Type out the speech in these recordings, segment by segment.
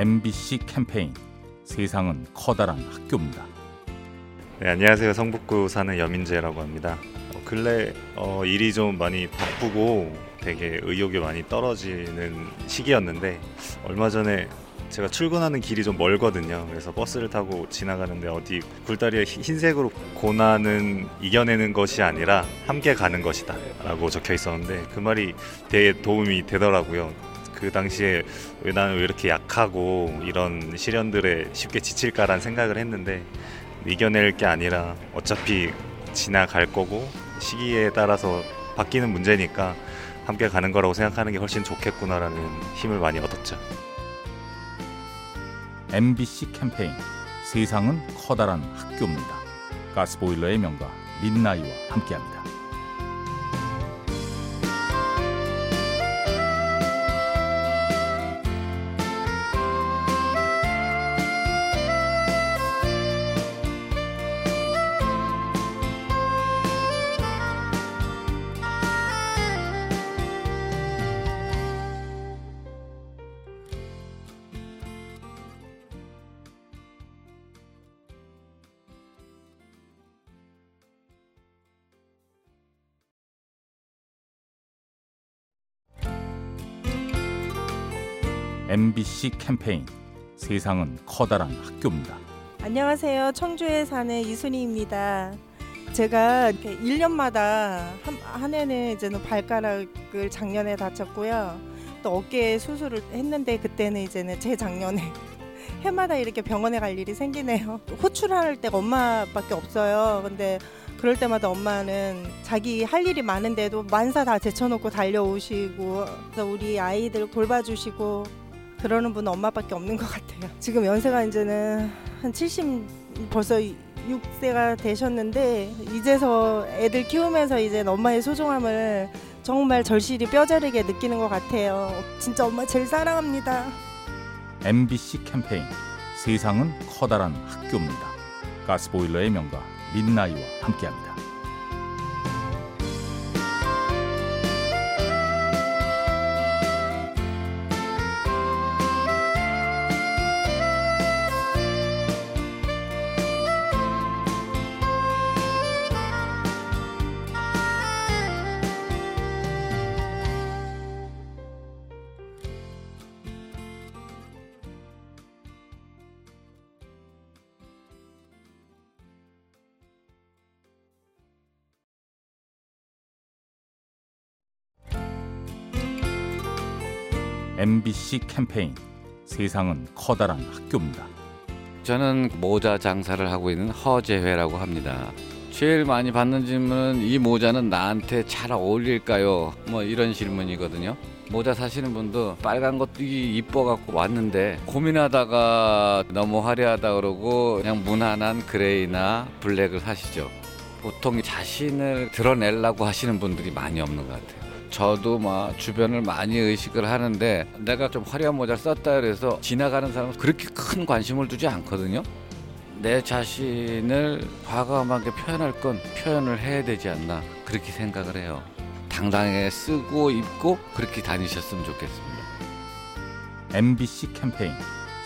MBC 캠페인 세상은 커다란 학교입니다. 네, 안녕하세요. 성북구 사는 여민재라고 합니다. 어, 근래 어, 일이 좀 많이 바쁘고 되게 의욕이 많이 떨어지는 시기였는데 얼마 전에 제가 출근하는 길이 좀 멀거든요. 그래서 버스를 타고 지나가는데 어디 굴다리에 흰- 흰색으로 고난은 이겨내는 것이 아니라 함께 가는 것이다 라고 적혀 있었는데 그 말이 되게 도움이 되더라고요. 그 당시에 왜 나는 왜 이렇게 약하고 이런 시련들에 쉽게 지칠까라는 생각을 했는데 이겨낼 게 아니라 어차피 지나갈 거고 시기에 따라서 바뀌는 문제니까 함께 가는 거라고 생각하는 게 훨씬 좋겠구나라는 힘을 많이 얻었죠. MBC 캠페인 세상은 커다란 학교입니다. 가스보일러의 명가 민나이와 함께합니다. MBC 캠페인 세상은 커다란 학교입니다. 안녕하세요. 청주에 사는 이순희입니다. 제가 이렇게 1년마다 한, 한 해는 이제는 발가락을 작년에 다쳤고요. 또 어깨에 수술을 했는데 그때는 이제는 재작년에 해마다 이렇게 병원에 갈 일이 생기네요. 호출할 때가 엄마밖에 없어요. 근데 그럴 때마다 엄마는 자기 할 일이 많은데도 만사 다 제쳐놓고 달려오시고 우리 아이들 돌봐주시고 그러는 분은 엄마밖에 없는 것 같아요. 지금 연세가 이제는 한 70 벌써 6세가 되셨는데 이제서 애들 키우면서 이제 엄마의 소중함을 정말 절실히 뼈저리게 느끼는 것 같아요. 진짜 엄마 제일 사랑합니다. MBC 캠페인 세상은 커다란 학교입니다. 가스보일러의 명가 민나이와 함께합니다. MBC 캠페인 세상은 커다란 학교입니다. 저는 모자 장사를 하고 있는 허재회라고 합니다. 제일 많이 받는 질문은 이 모자는 나한테 잘 어울릴까요? 뭐 이런 질문이거든요. 모자 사시는 분도 빨간 것도 이- 이뻐갖고 왔는데 고민하다가 너무 화려하다 그러고 그냥 무난한 그레이나 블랙을 사시죠. 보통 자신을 드러내려고 하시는 분들이 많이 없는 것 같아요. 저도 막 주변을 많이 의식을 하는데 내가 좀 화려한 모자를 썼다 그래서 지나가는 사람은 그렇게 큰 관심을 두지 않거든요. 내 자신을 과감하게 표현할 건 표현을 해야 되지 않나 그렇게 생각을 해요. 당당하게 쓰고 입고 그렇게 다니셨으면 좋겠습니다. MBC 캠페인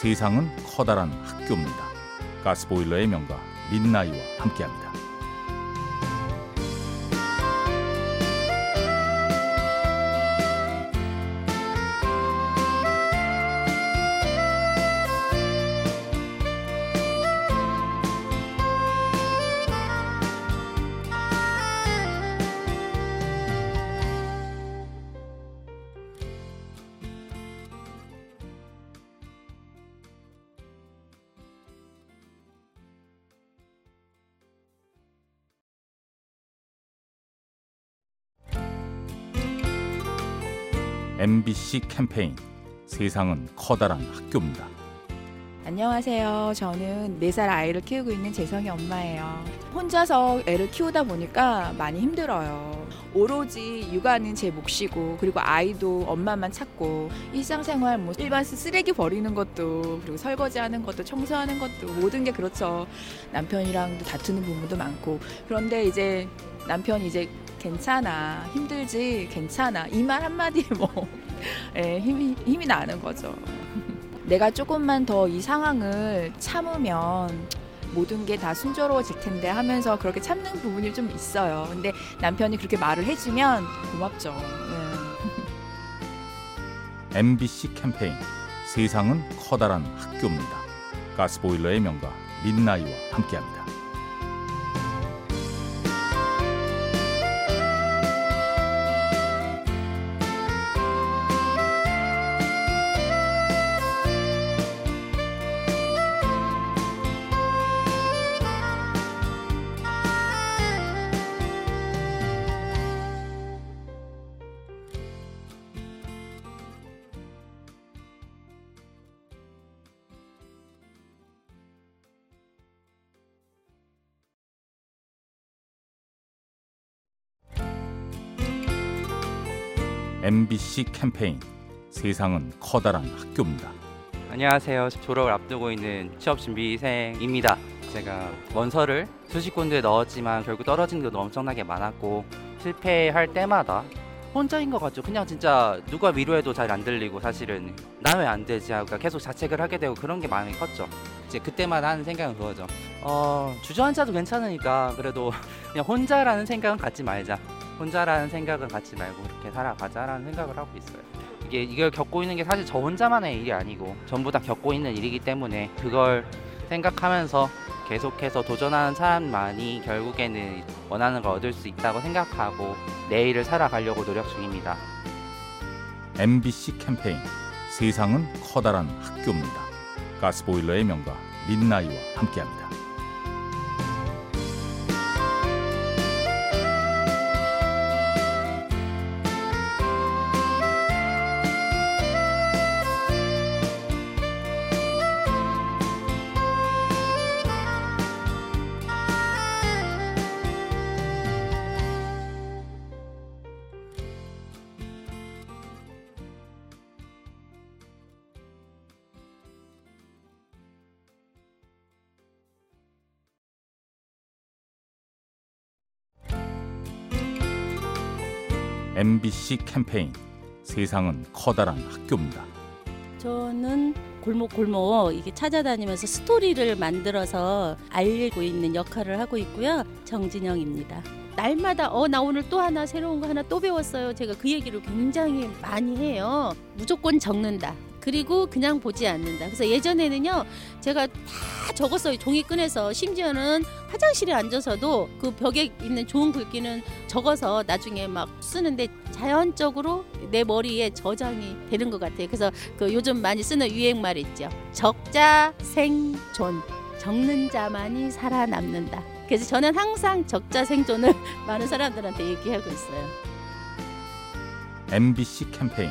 세상은 커다란 학교입니다. 가스보일러의 명가 민나이와 함께합니다. MBC 캠페인 세상은 커다란 학교입니다. 안녕하세요. 저는 4살 아이를 키우고 있는 재성이 엄마예요. 혼자서 애를 키우다 보니까 많이 힘들어요. 오로지 육아는 제 몫이고 그리고 아이도 엄마만 찾고 일상생활 뭐 일반 쓰레기 버리는 것도 그리고 설거지하는 것도 청소하는 것도 모든 게 그렇죠. 남편이랑도 다투는 부분도 많고 그런데 이제 남편이 이제 괜찮아 힘들지 괜찮아 이 말 한마디에 뭐 예, 힘이 힘이 나는 거죠. 내가 조금만 더 이 상황을 참으면 모든 게 다 순조로워질 텐데 하면서 그렇게 참는 부분이 좀 있어요. 근데 남편이 그렇게 말을 해주면 고맙죠. 네. MBC 캠페인 세상은 커다란 학교입니다. 가스보일러의 명가 민나이와 함께합니다. MBC 캠페인 세상은 커다란 학교입니다. 안녕하세요. 졸업을 앞두고 있는 취업 준비생입니다. 제가 원서를 수십 군데 넣었지만 결국 떨어진 것도 엄청나게 많았고 실패할 때마다 혼자인 것 같죠. 그냥 진짜 누가 위로해도 잘 안 들리고 사실은 나 왜 안 되지 하고 계속 자책을 하게 되고 그런 게 많이 컸죠. 이제 그때마다 하는 생각은 그거죠. 어 주저앉아도 괜찮으니까 그래도 그냥 혼자라는 생각은 갖지 말자. 혼자라는 생각은 갖지 말고 그렇게 살아가자라는 생각을 하고 있어요. 이게 이걸 겪고 있는 게 사실 저 혼자만의 일이 아니고 전부 다 겪고 있는 일이기 때문에 그걸 생각하면서 계속해서 도전하는 사람만이 결국에는 원하는 걸 얻을 수 있다고 생각하고 내일을 살아가려고 노력 중입니다. MBC 캠페인 세상은 커다란 학교입니다. 가스보일러의 명가 민나이와 함께합니다. MBC 캠페인 세상은 커다란 학교입니다. 저는 골목 골목 이게 찾아다니면서 스토리를 만들어서 알리고 있는 역할을 하고 있고요. 정진영입니다. 날마다 어 나 오늘 또 하나 새로운 거 하나 또 배웠어요. 제가 그 얘기를 굉장히 많이 해요. 무조건 적는다. 그리고 그냥 보지 않는다. 그래서 예전에는요, 제가 다 적었어요. 종이 꺼내서 심지어는 화장실에 앉아서도 그 벽에 있는 좋은 글귀는 적어서 나중에 막 쓰는데 자연적으로 내 머리에 저장이 되는 것 같아요. 그래서 그 요즘 많이 쓰는 유행 말 있죠. 적자 생존. 적는 자만이 살아남는다. 그래서 저는 항상 적자 생존을 많은 사람들한테 얘기하고 있어요. MBC 캠페인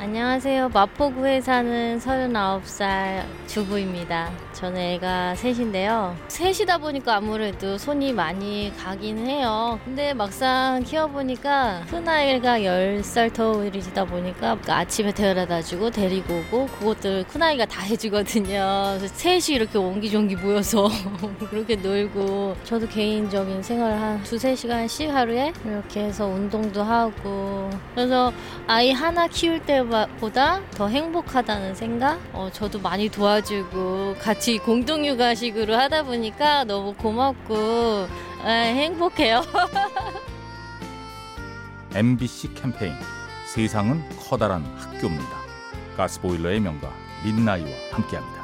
안녕하세요. 마포구에 사는 39살 주부입니다. 저는 애가 셋인데요. 셋이다 보니까 아무래도 손이 많이 가긴 해요. 근데 막상 키워보니까 큰아이가 10살 터울이다 보니까 아침에 데려다 주고 데리고 오고 그것들 큰아이가 다 해주거든요. 그래서 셋이 이렇게 옹기종기 모여서 그렇게 놀고 저도 개인적인 생활을 한 두세 시간씩 하루에 이렇게 해서 운동도 하고 그래서 아이 하나 키울 때 보다 더 행복하다는 생각? 어, 저도 많이 도와주고 같이 공동육아식으로 하다 보니까 너무 고맙고 에, 행복해요. MBC 캠페인 세상은 커다란 학교입니다. 가스보일러의 명가 민나이와 함께합니다.